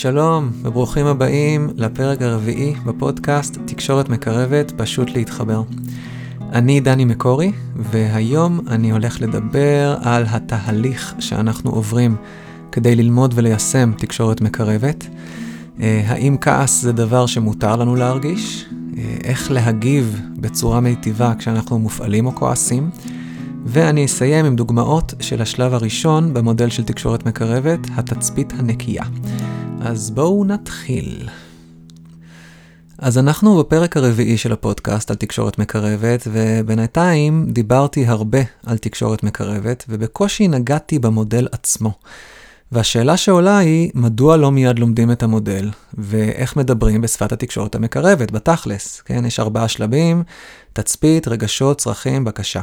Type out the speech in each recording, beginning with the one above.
שלום וברוכים הבאים לפרק הרביעי בפודקאסט תקשורת מקרבת, פשוט להתחבר. אני דני מקורי, והיום אני הולך לדבר על התהליך שאנחנו עוברים כדי ללמוד וליישם תקשורת מקרבת. אה, האם כעס זה דבר שמותר לנו להרגיש? אה, איך להגיב בצורה מיטיבה כשאנחנו מופעלים או כועסים? ואני אסיים עם דוגמאות של השלב הראשון במודל של תקשורת מקרבת, התצפית הנקייה. אז בואו נתחיל. אז אנחנו בפרק הרביעי של הפודקאסט על תקשורת מקרבת, ובינתיים דיברתי הרבה על תקשורת מקרבת, ובקושי נגעתי במודל עצמו. והשאלה שעולה היא, מדוע לא מיד לומדים את המודל, ואיך מדברים בשפת התקשורת המקרבת, בתכלס, כן? יש ארבעה שלבים, תצפית, רגשות, צרכים, בקשה.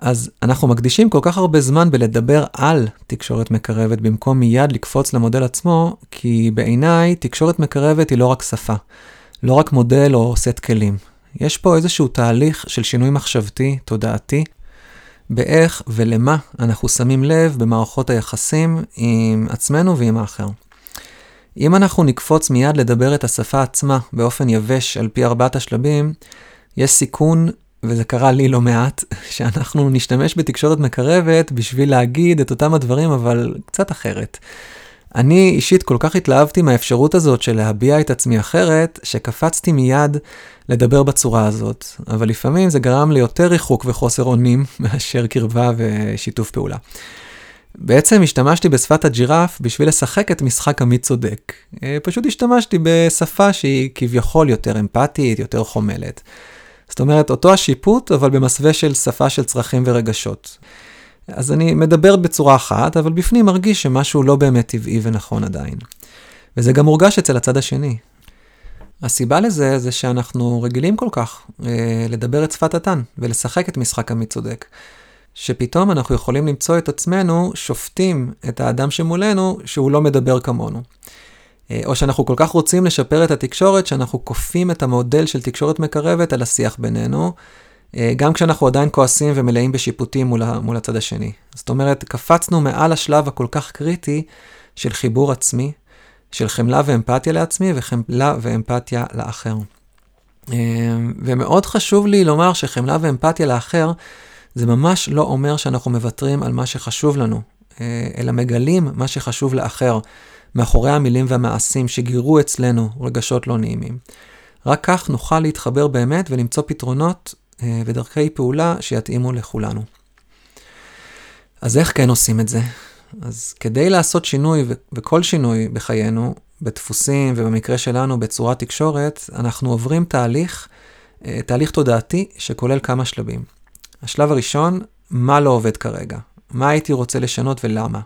אז אנחנו מקדישים כל כך הרבה זמן בלדבר על תקשורת מקרבת במקום מיד לקפוץ למודל עצמו, כי בעיניי תקשורת מקרבת היא לא רק שפה, לא רק מודל או סט כלים. יש פה איזשהו תהליך של שינוי מחשבתי, תודעתי, באיך ולמה אנחנו שמים לב במערכות היחסים עם עצמנו ועם האחר. אם אנחנו נקפוץ מיד לדבר את השפה עצמה באופן יבש על פי ארבעת השלבים, יש סיכון וזה קרה לי לא מעט, שאנחנו נשתמש בתקשורת מקרבת בשביל להגיד את אותם הדברים, אבל קצת אחרת. אני אישית כל כך התלהבתי מהאפשרות הזאת של להביע את עצמי אחרת, שקפצתי מיד לדבר בצורה הזאת, אבל לפעמים זה גרם לי יותר ריחוק וחוסר אונים מאשר קרבה ושיתוף פעולה. בעצם השתמשתי בשפת הג'ירף בשביל לשחק את משחק עמית צודק. אה, פשוט השתמשתי בשפה שהיא כביכול יותר אמפתית, יותר חומלת. זאת אומרת, אותו השיפוט, אבל במסווה של שפה של צרכים ורגשות. אז אני מדבר בצורה אחת, אבל בפנים מרגיש שמשהו לא באמת טבעי ונכון עדיין. וזה גם מורגש אצל הצד השני. הסיבה לזה זה שאנחנו רגילים כל כך אה, לדבר את שפת התן ולשחק את משחק המי צודק. שפתאום אנחנו יכולים למצוא את עצמנו שופטים את האדם שמולנו שהוא לא מדבר כמונו. אה, או שאנחנו כל כך רוצים לשפר את התקשורת, שאנחנו כופים את המודל של תקשורת מקרבת על השיח בינינו, אה, גם כשאנחנו עדיין כועסים ומלאים בשיפוטים מול, מול הצד השני. זאת אומרת, קפצנו מעל השלב הכל כך קריטי של חיבור עצמי, של חמלה ואמפתיה לעצמי וחמלה ואמפתיה לאחר. אה, ומאוד חשוב לי לומר שחמלה ואמפתיה לאחר, זה ממש לא אומר שאנחנו מוותרים על מה שחשוב לנו, אלא מגלים מה שחשוב לאחר. מאחורי המילים והמעשים שגירו אצלנו רגשות לא נעימים. רק כך נוכל להתחבר באמת ולמצוא פתרונות אה, ודרכי פעולה שיתאימו לכולנו. אז איך כן עושים את זה? אז כדי לעשות שינוי, וכל שינוי בחיינו, בדפוסים ובמקרה שלנו בצורת תקשורת, אנחנו עוברים תהליך, אה, תהליך תודעתי שכולל כמה שלבים. השלב הראשון, מה לא עובד כרגע? מה הייתי רוצה לשנות ולמה?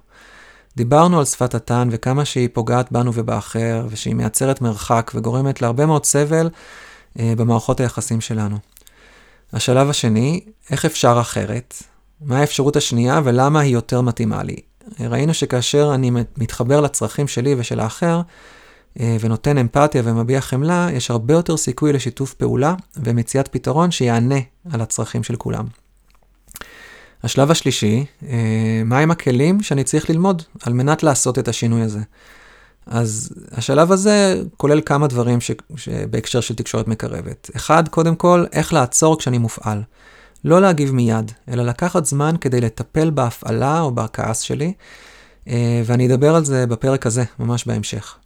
דיברנו על שפת התן וכמה שהיא פוגעת בנו ובאחר, ושהיא מייצרת מרחק וגורמת להרבה מאוד סבל אה, במערכות היחסים שלנו. השלב השני, איך אפשר אחרת? מה האפשרות השנייה ולמה היא יותר מתאימה לי? ראינו שכאשר אני מתחבר לצרכים שלי ושל האחר, אה, ונותן אמפתיה ומביע חמלה, יש הרבה יותר סיכוי לשיתוף פעולה ומציאת פתרון שיענה על הצרכים של כולם. השלב השלישי, אה, מהם הכלים שאני צריך ללמוד על מנת לעשות את השינוי הזה. אז השלב הזה כולל כמה דברים ש... שבהקשר של תקשורת מקרבת. אחד, קודם כל, איך לעצור כשאני מופעל. לא להגיב מיד, אלא לקחת זמן כדי לטפל בהפעלה או בכעס שלי, אה, ואני אדבר על זה בפרק הזה, ממש בהמשך.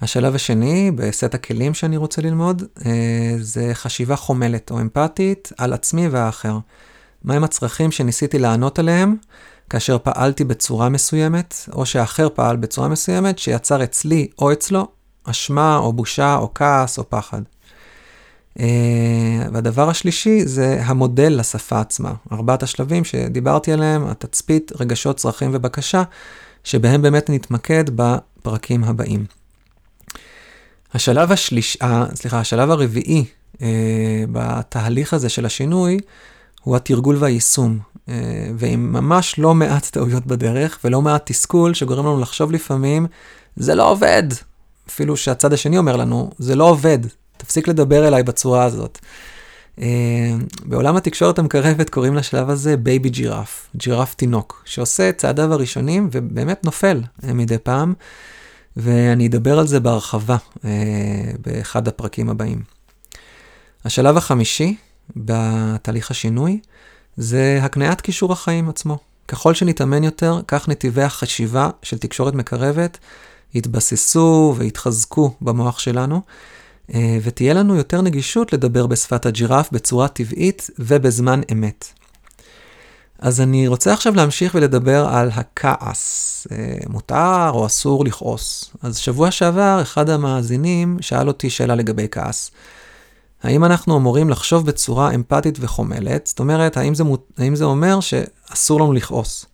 השלב השני, בסט הכלים שאני רוצה ללמוד, אה, זה חשיבה חומלת או אמפתית על עצמי והאחר. מהם הצרכים שניסיתי לענות עליהם כאשר פעלתי בצורה מסוימת, או שאחר פעל בצורה מסוימת שיצר אצלי או אצלו אשמה או בושה או כעס או פחד. Uh, והדבר השלישי זה המודל לשפה עצמה. ארבעת השלבים שדיברתי עליהם, התצפית, רגשות, צרכים ובקשה, שבהם באמת נתמקד בפרקים הבאים. השלב השליש... uh, סליחה, השלב הרביעי uh, בתהליך הזה של השינוי, הוא התרגול והיישום, אה, ועם ממש לא מעט טעויות בדרך ולא מעט תסכול שגורם לנו לחשוב לפעמים, זה לא עובד. אפילו שהצד השני אומר לנו, זה לא עובד, תפסיק לדבר אליי בצורה הזאת. אה, בעולם התקשורת המקרבת קוראים לשלב הזה baby giraffe, ג'ירף תינוק, שעושה את צעדיו הראשונים ובאמת נופל מדי פעם. ואני אדבר על זה בהרחבה אה, באחד הפרקים הבאים. השלב החמישי בתהליך השינוי זה הקניית כישור החיים עצמו. ככל שנתאמן יותר, כך נתיבי החשיבה של תקשורת מקרבת יתבססו ויתחזקו במוח שלנו, אה, ותהיה לנו יותר נגישות לדבר בשפת הג'ירף בצורה טבעית ובזמן אמת. אז אני רוצה עכשיו להמשיך ולדבר על הכעס. אה, מותר או אסור לכעוס. אז שבוע שעבר אחד המאזינים שאל אותי שאלה לגבי כעס. האם אנחנו אמורים לחשוב בצורה אמפתית וחומלת? זאת אומרת, האם זה, האם זה אומר שאסור לנו לכעוס?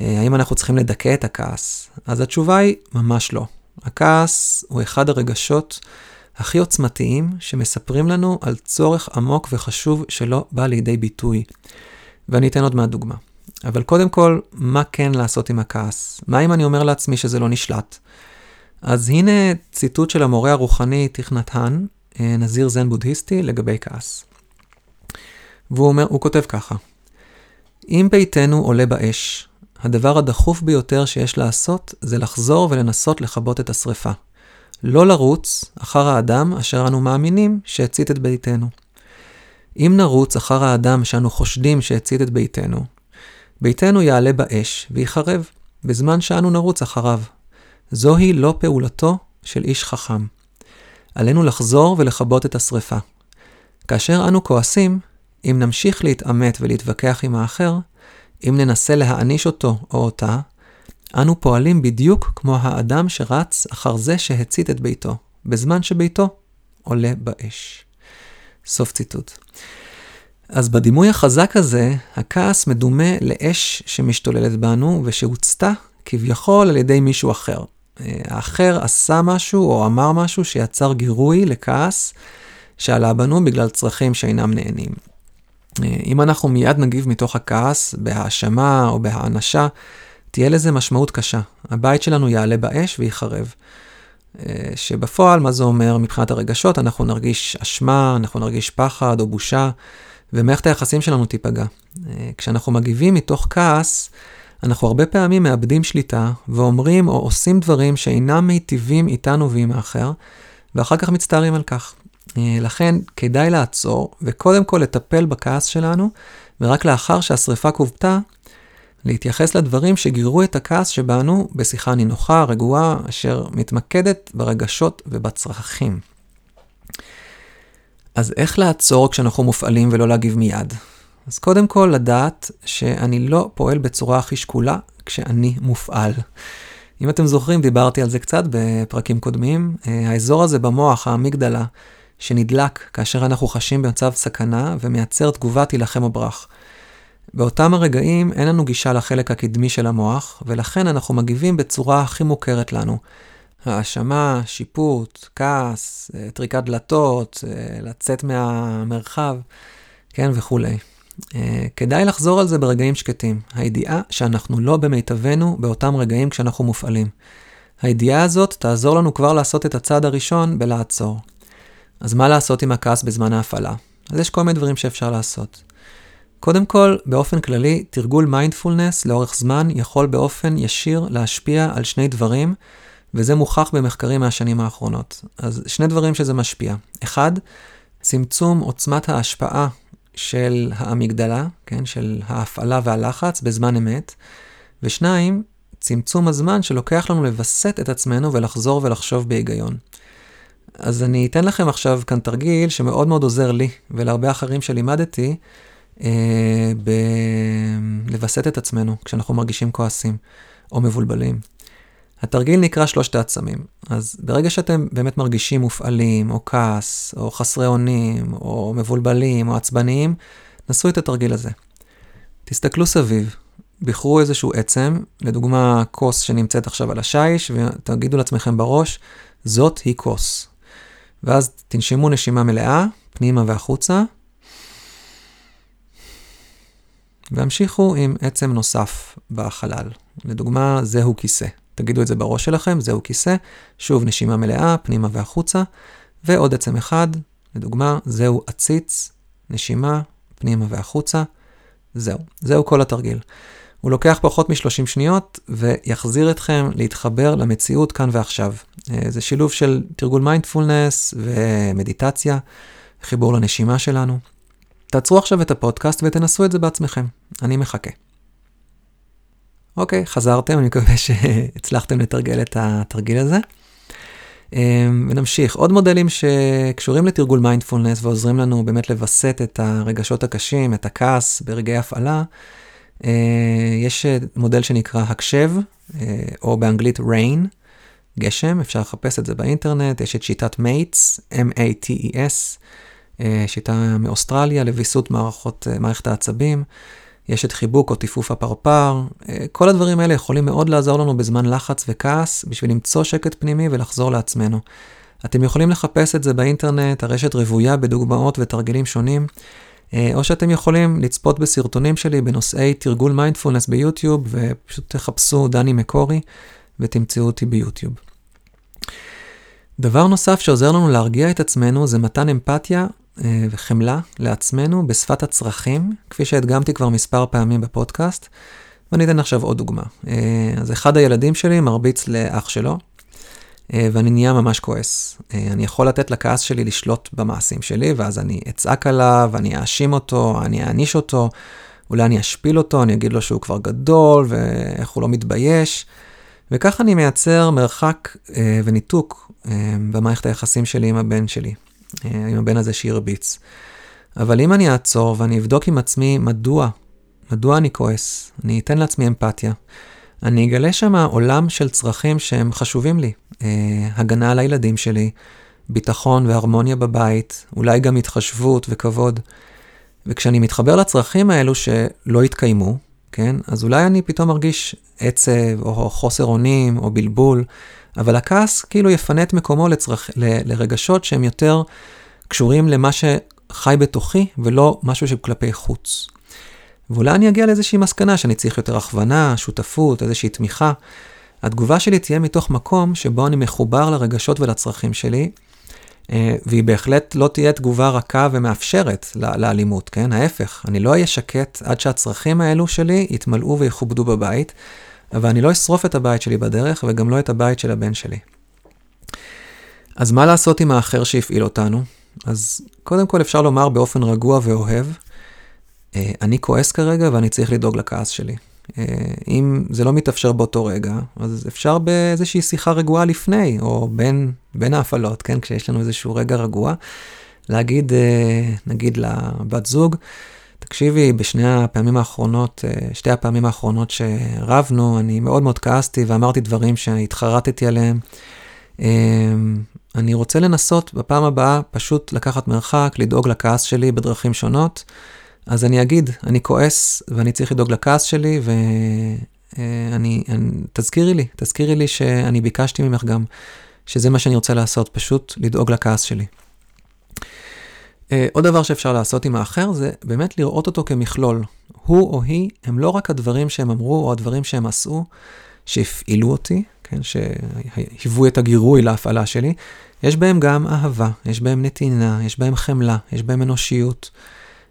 אה, האם אנחנו צריכים לדכא את הכעס? אז התשובה היא, ממש לא. הכעס הוא אחד הרגשות הכי עוצמתיים שמספרים לנו על צורך עמוק וחשוב שלא בא לידי ביטוי. ואני אתן עוד מעט דוגמה. אבל קודם כל, מה כן לעשות עם הכעס? מה אם אני אומר לעצמי שזה לא נשלט? אז הנה ציטוט של המורה הרוחני תכנתן, אה, נזיר זן בודהיסטי, לגבי כעס. והוא אומר, הוא כותב ככה: אם ביתנו עולה באש, הדבר הדחוף ביותר שיש לעשות זה לחזור ולנסות לכבות את השרפה. לא לרוץ אחר האדם אשר אנו מאמינים שהצית את ביתנו. אם נרוץ אחר האדם שאנו חושדים שהצית את ביתנו, ביתנו יעלה באש ויחרב, בזמן שאנו נרוץ אחריו. זוהי לא פעולתו של איש חכם. עלינו לחזור ולכבות את השרפה. כאשר אנו כועסים, אם נמשיך להתעמת ולהתווכח עם האחר, אם ננסה להעניש אותו או אותה, אנו פועלים בדיוק כמו האדם שרץ אחר זה שהצית את ביתו, בזמן שביתו עולה באש. סוף ציטוט. אז בדימוי החזק הזה, הכעס מדומה לאש שמשתוללת בנו ושהוצתה כביכול על ידי מישהו אחר. אה, האחר עשה משהו או אמר משהו שיצר גירוי לכעס שעלה בנו בגלל צרכים שאינם נהנים. אה, אם אנחנו מיד נגיב מתוך הכעס, בהאשמה או בהאנשה, תהיה לזה משמעות קשה. הבית שלנו יעלה באש ויחרב. אה, שבפועל, מה זה אומר מבחינת הרגשות? אנחנו נרגיש אשמה, אנחנו נרגיש פחד או בושה, ומערכת היחסים שלנו תיפגע. כשאנחנו מגיבים מתוך כעס, אנחנו הרבה פעמים מאבדים שליטה ואומרים או עושים דברים שאינם מיטיבים איתנו ועם האחר, ואחר כך מצטערים על כך. אה, לכן כדאי לעצור וקודם כל לטפל בכעס שלנו, ורק לאחר שהשריפה כובתה, להתייחס לדברים שגירו את הכעס שבנו בשיחה נינוחה, רגועה, אשר מתמקדת ברגשות ובצרכים. אז איך לעצור כשאנחנו מופעלים ולא להגיב מיד? אז קודם כל לדעת שאני לא פועל בצורה הכי שקולה כשאני מופעל. אם אתם זוכרים, דיברתי על זה קצת בפרקים קודמים. אה, האזור הזה במוח, האמיגדלה, שנדלק כאשר אנחנו חשים במצב סכנה ומייצר תגובה תילחם או ברח. באותם הרגעים אין לנו גישה לחלק הקדמי של המוח, ולכן אנחנו מגיבים בצורה הכי מוכרת לנו. האשמה, שיפוט, כעס, אה, טריקת דלתות, אה, לצאת מהמרחב, כן, וכולי. אה, כדאי לחזור על זה ברגעים שקטים. הידיעה שאנחנו לא במיטבנו באותם רגעים כשאנחנו מופעלים. הידיעה הזאת תעזור לנו כבר לעשות את הצעד הראשון בלעצור. אז מה לעשות עם הכעס בזמן ההפעלה? אז יש כל מיני דברים שאפשר לעשות. קודם כל, באופן כללי, תרגול מיינדפולנס לאורך זמן יכול באופן ישיר להשפיע על שני דברים, וזה מוכח במחקרים מהשנים האחרונות. אז שני דברים שזה משפיע. אחד, צמצום עוצמת ההשפעה של האמיגדלה, כן, של ההפעלה והלחץ בזמן אמת, ושניים, צמצום הזמן שלוקח לנו לווסת את עצמנו ולחזור ולחשוב בהיגיון. אז אני אתן לכם עכשיו כאן תרגיל שמאוד מאוד עוזר לי ולהרבה אחרים שלימדתי אה, ב- לווסת את עצמנו כשאנחנו מרגישים כועסים או מבולבלים. התרגיל נקרא שלושת העצמים. אז ברגע שאתם באמת מרגישים מופעלים, או כעס, או חסרי אונים, או מבולבלים, או עצבניים, נסו את התרגיל הזה. תסתכלו סביב, בחרו איזשהו עצם, לדוגמה כוס שנמצאת עכשיו על השיש, ותגידו לעצמכם בראש, זאת היא כוס. ואז תנשמו נשימה מלאה, פנימה והחוצה, והמשיכו עם עצם נוסף בחלל. לדוגמה, זהו כיסא. תגידו את זה בראש שלכם, זהו כיסא. שוב, נשימה מלאה, פנימה והחוצה. ועוד עצם אחד, לדוגמה, זהו עציץ, נשימה, פנימה והחוצה. זהו. זהו כל התרגיל. הוא לוקח פחות מ-30 שניות ויחזיר אתכם להתחבר למציאות כאן ועכשיו. אה, זה שילוב של תרגול מיינדפולנס ומדיטציה, חיבור לנשימה שלנו. תעצרו עכשיו את הפודקאסט ותנסו את זה בעצמכם. אני מחכה. אוקיי, חזרתם, אני מקווה שהצלחתם לתרגל את התרגיל הזה. אמ, ונמשיך. עוד מודלים שקשורים לתרגול מיינדפולנס ועוזרים לנו באמת לווסת את הרגשות הקשים, את הכעס ברגעי הפעלה. אה, יש מודל שנקרא הקשב, אה, או באנגלית rain, גשם, אפשר לחפש את זה באינטרנט, יש את שיטת MATES, M-A-T-E-S, אה, שיטה מאוסטרליה לוויסות מערכות, מערכת העצבים. יש את חיבוק או טיפוף הפרפר, אה, כל הדברים האלה יכולים מאוד לעזור לנו בזמן לחץ וכעס, בשביל למצוא שקט פנימי ולחזור לעצמנו. אתם יכולים לחפש את זה באינטרנט, הרשת רוויה בדוגמאות ותרגילים שונים, אה, או שאתם יכולים לצפות בסרטונים שלי בנושאי תרגול מיינדפולנס ביוטיוב, ופשוט תחפשו דני מקורי ותמצאו אותי ביוטיוב. דבר נוסף שעוזר לנו להרגיע את עצמנו זה מתן אמפתיה וחמלה לעצמנו בשפת הצרכים, כפי שהדגמתי כבר מספר פעמים בפודקאסט, ואני אתן עכשיו עוד דוגמה. אה, אז אחד הילדים שלי מרביץ לאח שלו, אה, ואני נהיה ממש כועס. אני יכול לתת לכעס שלי לשלוט במעשים שלי, ואז אני אצעק עליו, אני אאשים אותו, אני אעניש אותו, אולי אני אשפיל אותו, אני אגיד לו שהוא כבר גדול, ואיך הוא לא מתבייש. וככה אני מייצר מרחק וניתוק במערכת היחסים שלי עם הבן שלי. אה, עם הבן הזה שהרביץ. אבל אם אני אעצור ואני אבדוק עם עצמי מדוע, מדוע אני כועס, אני אתן לעצמי אמפתיה, אני אגלה שם עולם של צרכים שהם חשובים לי. אה, הגנה על הילדים שלי, ביטחון והרמוניה בבית, אולי גם התחשבות וכבוד. וכשאני מתחבר לצרכים האלו שלא התקיימו, כן? אז אולי אני פתאום מרגיש עצב, או חוסר אונים, או בלבול, אבל הכעס כאילו יפנה את מקומו לצרכ... ל... לרגשות שהם יותר קשורים למה שחי בתוכי, ולא משהו שכלפי חוץ. ואולי אני אגיע לאיזושהי מסקנה שאני צריך יותר הכוונה, שותפות, איזושהי תמיכה. התגובה שלי תהיה מתוך מקום שבו אני מחובר לרגשות ולצרכים שלי, אה, והיא בהחלט לא תהיה תגובה רכה ומאפשרת לאלימות, כן? ההפך, אני לא אהיה שקט עד שהצרכים האלו שלי יתמלאו ויכובדו בבית, אבל אני לא אשרוף את הבית שלי בדרך, וגם לא את הבית של הבן שלי. אז מה לעשות עם האחר שהפעיל אותנו? אז קודם כל אפשר לומר באופן רגוע ואוהב, אה, אני כועס כרגע ואני צריך לדאוג לכעס שלי. אה, אם זה לא מתאפשר באותו רגע, אז אפשר באיזושהי שיחה רגועה לפני, או בין, בין ההפעלות, כן? כשיש לנו איזשהו רגע רגוע, להגיד, אה, נגיד לבת זוג, תקשיבי, בשני הפעמים האחרונות, אה, שתי הפעמים האחרונות שרבנו, אני מאוד מאוד כעסתי ואמרתי דברים שהתחרטתי עליהם. אמ, אני רוצה לנסות בפעם הבאה פשוט לקחת מרחק, לדאוג לכעס שלי בדרכים שונות. אז אני אגיד, אני כועס ואני צריך לדאוג לכעס שלי, ואני, אני, תזכירי לי, תזכירי לי שאני ביקשתי ממך גם שזה מה שאני רוצה לעשות, פשוט לדאוג לכעס שלי. Uh, עוד דבר שאפשר לעשות עם האחר זה באמת לראות אותו כמכלול. הוא או היא הם לא רק הדברים שהם אמרו או הדברים שהם עשו, שהפעילו אותי, כן, שהיוו את הגירוי להפעלה שלי, יש בהם גם אהבה, יש בהם נתינה, יש בהם חמלה, יש בהם אנושיות,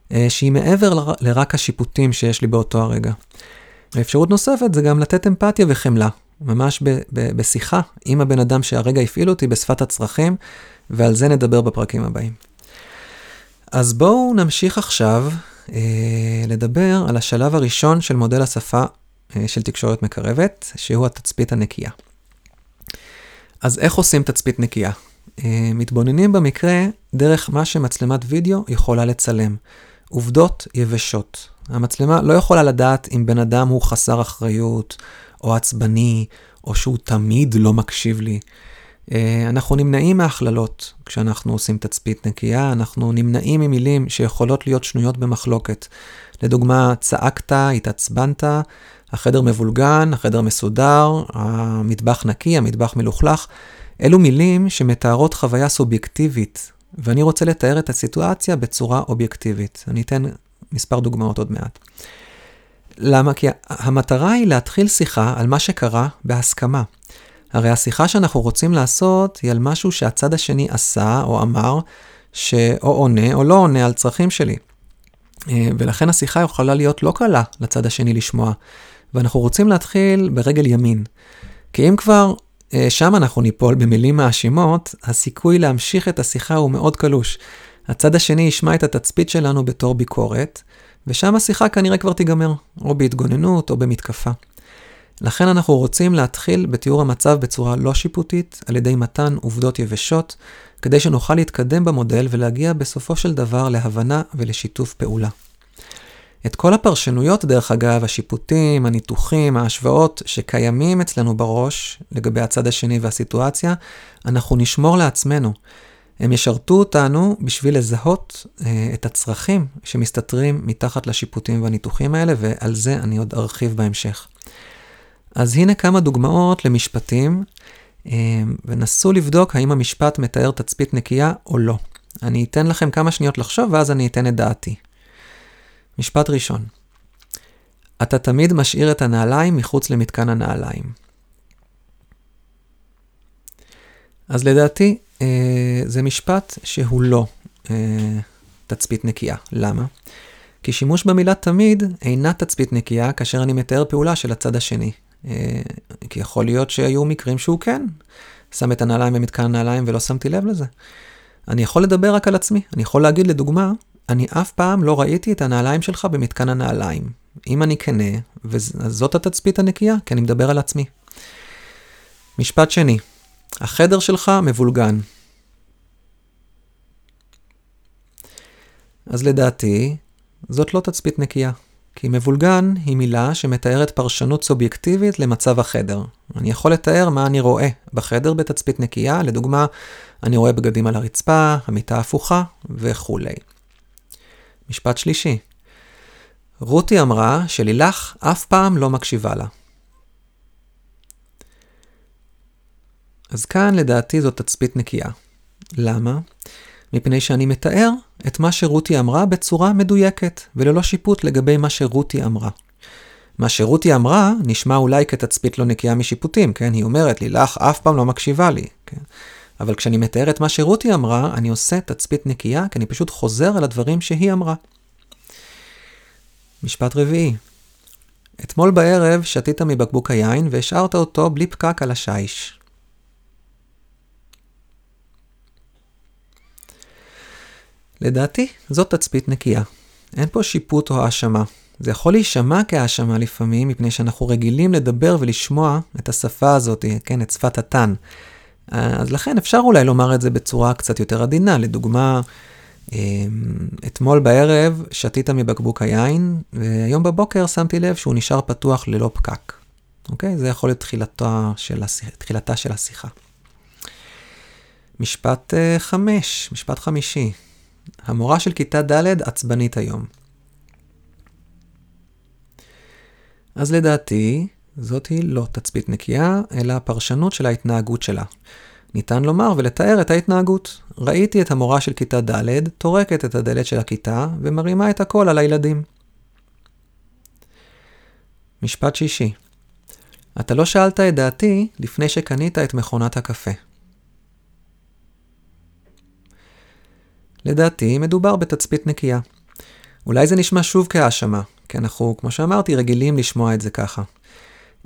uh, שהיא מעבר ל- לרק השיפוטים שיש לי באותו הרגע. אפשרות נוספת זה גם לתת אמפתיה וחמלה, ממש ב- ב- בשיחה עם הבן אדם שהרגע הפעיל אותי בשפת הצרכים, ועל זה נדבר בפרקים הבאים. אז בואו נמשיך עכשיו אה, לדבר על השלב הראשון של מודל השפה אה, של תקשורת מקרבת, שהוא התצפית הנקייה. אז איך עושים תצפית נקייה? אה, מתבוננים במקרה דרך מה שמצלמת וידאו יכולה לצלם. עובדות יבשות. המצלמה לא יכולה לדעת אם בן אדם הוא חסר אחריות, או עצבני, או שהוא תמיד לא מקשיב לי. אה, אנחנו נמנעים מהכללות כשאנחנו עושים תצפית נקייה, אנחנו נמנעים ממילים שיכולות להיות שנויות במחלוקת. לדוגמה, צעקת, התעצבנת, החדר מבולגן, החדר מסודר, המטבח נקי, המטבח מלוכלך. אלו מילים שמתארות חוויה סובייקטיבית, ואני רוצה לתאר את הסיטואציה בצורה אובייקטיבית. אני אתן מספר דוגמאות עוד מעט. למה? כי המטרה היא להתחיל שיחה על מה שקרה בהסכמה. הרי השיחה שאנחנו רוצים לעשות היא על משהו שהצד השני עשה או אמר, שאו עונה או לא עונה על צרכים שלי. אה, ולכן השיחה יכולה להיות לא קלה לצד השני לשמוע. ואנחנו רוצים להתחיל ברגל ימין. כי אם כבר אה, שם אנחנו ניפול במילים מאשימות, הסיכוי להמשיך את השיחה הוא מאוד קלוש. הצד השני ישמע את התצפית שלנו בתור ביקורת, ושם השיחה כנראה כבר תיגמר, או בהתגוננות או במתקפה. לכן אנחנו רוצים להתחיל בתיאור המצב בצורה לא שיפוטית, על ידי מתן עובדות יבשות, כדי שנוכל להתקדם במודל ולהגיע בסופו של דבר להבנה ולשיתוף פעולה. את כל הפרשנויות, דרך אגב, השיפוטים, הניתוחים, ההשוואות שקיימים אצלנו בראש לגבי הצד השני והסיטואציה, אנחנו נשמור לעצמנו. הם ישרתו אותנו בשביל לזהות אה, את הצרכים שמסתתרים מתחת לשיפוטים והניתוחים האלה, ועל זה אני עוד ארחיב בהמשך. אז הנה כמה דוגמאות למשפטים, אה, ונסו לבדוק האם המשפט מתאר תצפית נקייה או לא. אני אתן לכם כמה שניות לחשוב, ואז אני אתן את דעתי. משפט ראשון, אתה תמיד משאיר את הנעליים מחוץ למתקן הנעליים. אז לדעתי, אה, זה משפט שהוא לא אה, תצפית נקייה. למה? כי שימוש במילה תמיד אינה תצפית נקייה כאשר אני מתאר פעולה של הצד השני. אה, כי יכול להיות שהיו מקרים שהוא כן שם את הנעליים במתקן הנעליים ולא שמתי לב לזה. אני יכול לדבר רק על עצמי. אני יכול להגיד לדוגמה, אני אף פעם לא ראיתי את הנעליים שלך במתקן הנעליים. אם אני כנה, וזאת התצפית הנקייה, כי אני מדבר על עצמי. משפט שני, החדר שלך מבולגן. אז לדעתי, זאת לא תצפית נקייה. כי מבולגן היא מילה שמתארת פרשנות סובייקטיבית למצב החדר. אני יכול לתאר מה אני רואה בחדר בתצפית נקייה, לדוגמה, אני רואה בגדים על הרצפה, המיטה הפוכה וכולי. משפט שלישי, רותי אמרה שלילך אף פעם לא מקשיבה לה. אז כאן לדעתי זאת תצפית נקייה. למה? מפני שאני מתאר את מה שרותי אמרה בצורה מדויקת, וללא שיפוט לגבי מה שרותי אמרה. מה שרותי אמרה נשמע אולי כתצפית לא נקייה משיפוטים, כן? היא אומרת לי, לך אף פעם לא מקשיבה לי, כן? אבל כשאני מתאר את מה שרותי אמרה, אני עושה תצפית נקייה, כי אני פשוט חוזר על הדברים שהיא אמרה. משפט רביעי. אתמול בערב שתית מבקבוק היין והשארת אותו בלי פקק על השיש. לדעתי, זאת תצפית נקייה. אין פה שיפוט או האשמה. זה יכול להישמע כהאשמה לפעמים, מפני שאנחנו רגילים לדבר ולשמוע את השפה הזאת, כן, את שפת התן. אז לכן אפשר אולי לומר את זה בצורה קצת יותר עדינה. לדוגמה, אמ, אתמול בערב שתית מבקבוק היין, והיום בבוקר שמתי לב שהוא נשאר פתוח ללא פקק. אוקיי? זה יכול להיות תחילתה של, השיח, תחילתה של השיחה. משפט uh, חמש, משפט חמישי. המורה של כיתה ד' עצבנית היום. אז לדעתי, זאת היא לא תצפית נקייה, אלא הפרשנות של ההתנהגות שלה. ניתן לומר ולתאר את ההתנהגות. ראיתי את המורה של כיתה ד' טורקת את הדלת של הכיתה ומרימה את הקול על הילדים. משפט שישי אתה לא שאלת את דעתי לפני שקנית את מכונת הקפה. לדעתי מדובר בתצפית נקייה. אולי זה נשמע שוב כהאשמה, כי אנחנו, כמו שאמרתי, רגילים לשמוע את זה ככה.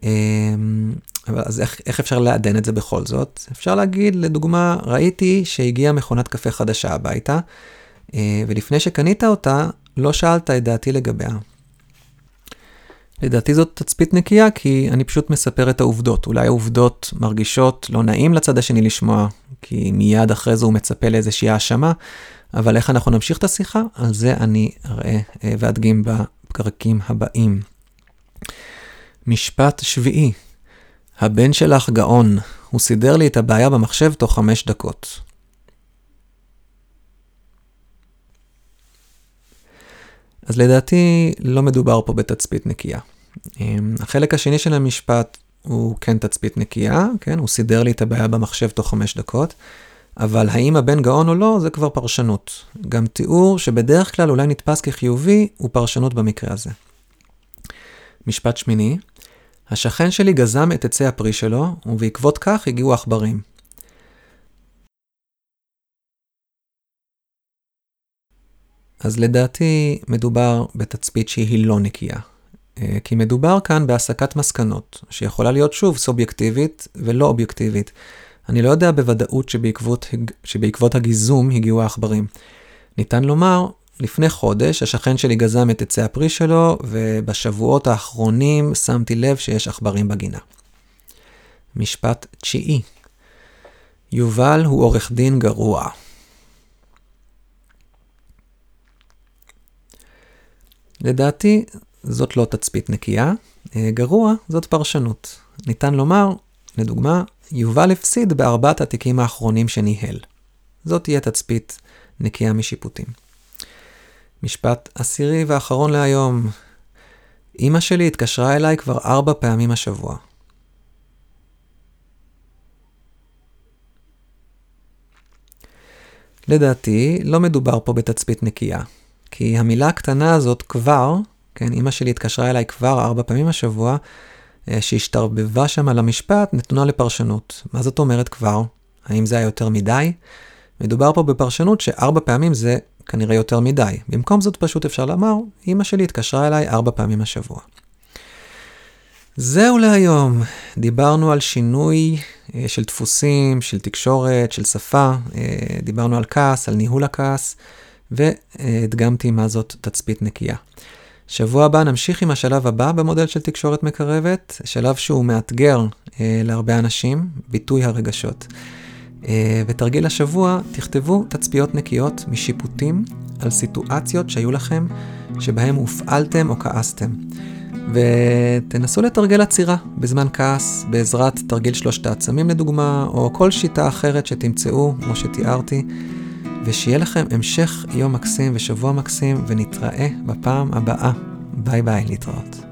אמ, אז איך, איך אפשר לעדן את זה בכל זאת? אפשר להגיד, לדוגמה, ראיתי שהגיעה מכונת קפה חדשה הביתה, אה, ולפני שקנית אותה, לא שאלת את דעתי לגביה. לדעתי זאת תצפית נקייה, כי אני פשוט מספר את העובדות. אולי העובדות מרגישות לא נעים לצד השני לשמוע, כי מיד אחרי זה הוא מצפה לאיזושהי האשמה, אבל איך אנחנו נמשיך את השיחה? על זה אני אראה אה, ואדגים בפרקים הבאים. משפט שביעי, הבן שלך גאון, הוא סידר לי את הבעיה במחשב תוך חמש דקות. אז לדעתי לא מדובר פה בתצפית נקייה. אמ, החלק השני של המשפט הוא כן תצפית נקייה, כן? הוא סידר לי את הבעיה במחשב תוך חמש דקות, אבל האם הבן גאון או לא, זה כבר פרשנות. גם תיאור שבדרך כלל אולי נתפס כחיובי, הוא פרשנות במקרה הזה. משפט שמיני, השכן שלי גזם את עצי הפרי שלו, ובעקבות כך הגיעו עכברים. אז לדעתי מדובר בתצפית שהיא לא נקייה. אה, כי מדובר כאן בהסקת מסקנות, שיכולה להיות שוב סובייקטיבית ולא אובייקטיבית. אני לא יודע בוודאות שבעקבות, שבעקבות הגיזום הגיעו העכברים. ניתן לומר, לפני חודש השכן שלי גזם את עצי הפרי שלו, ובשבועות האחרונים שמתי לב שיש עכברים בגינה. משפט תשיעי יובל הוא עורך דין גרוע. לדעתי, זאת לא תצפית נקייה. אה, גרוע, זאת פרשנות. ניתן לומר, לדוגמה, יובל הפסיד בארבעת התיקים האחרונים שניהל. זאת תהיה תצפית נקייה משיפוטים. משפט עשירי ואחרון להיום. אמא שלי התקשרה אליי כבר ארבע פעמים השבוע. לדעתי, לא מדובר פה בתצפית נקייה. כי המילה הקטנה הזאת כבר, כן, אמא שלי התקשרה אליי כבר ארבע פעמים השבוע, שהשתרבבה שם על המשפט, נתונה לפרשנות. מה זאת אומרת כבר? האם זה היה יותר מדי? מדובר פה בפרשנות שארבע פעמים זה כנראה יותר מדי. במקום זאת פשוט אפשר לומר, אמא שלי התקשרה אליי ארבע פעמים השבוע. זהו להיום. דיברנו על שינוי אה, של דפוסים, של תקשורת, של שפה, אה, דיברנו על כעס, על ניהול הכעס, והדגמתי מה זאת תצפית נקייה. שבוע הבא נמשיך עם השלב הבא במודל של תקשורת מקרבת, שלב שהוא מאתגר אה, להרבה אנשים, ביטוי הרגשות. אה, ותרגיל השבוע, תכתבו תצפיות נקיות משיפוטים על סיטואציות שהיו לכם, שבהם הופעלתם או כעסתם. ותנסו לתרגל עצירה בזמן כעס בעזרת תרגיל שלושת העצמים לדוגמה, או כל שיטה אחרת שתמצאו, כמו שתיארתי, ושיהיה לכם המשך יום מקסים ושבוע מקסים, ונתראה בפעם הבאה. ביי ביי, להתראות.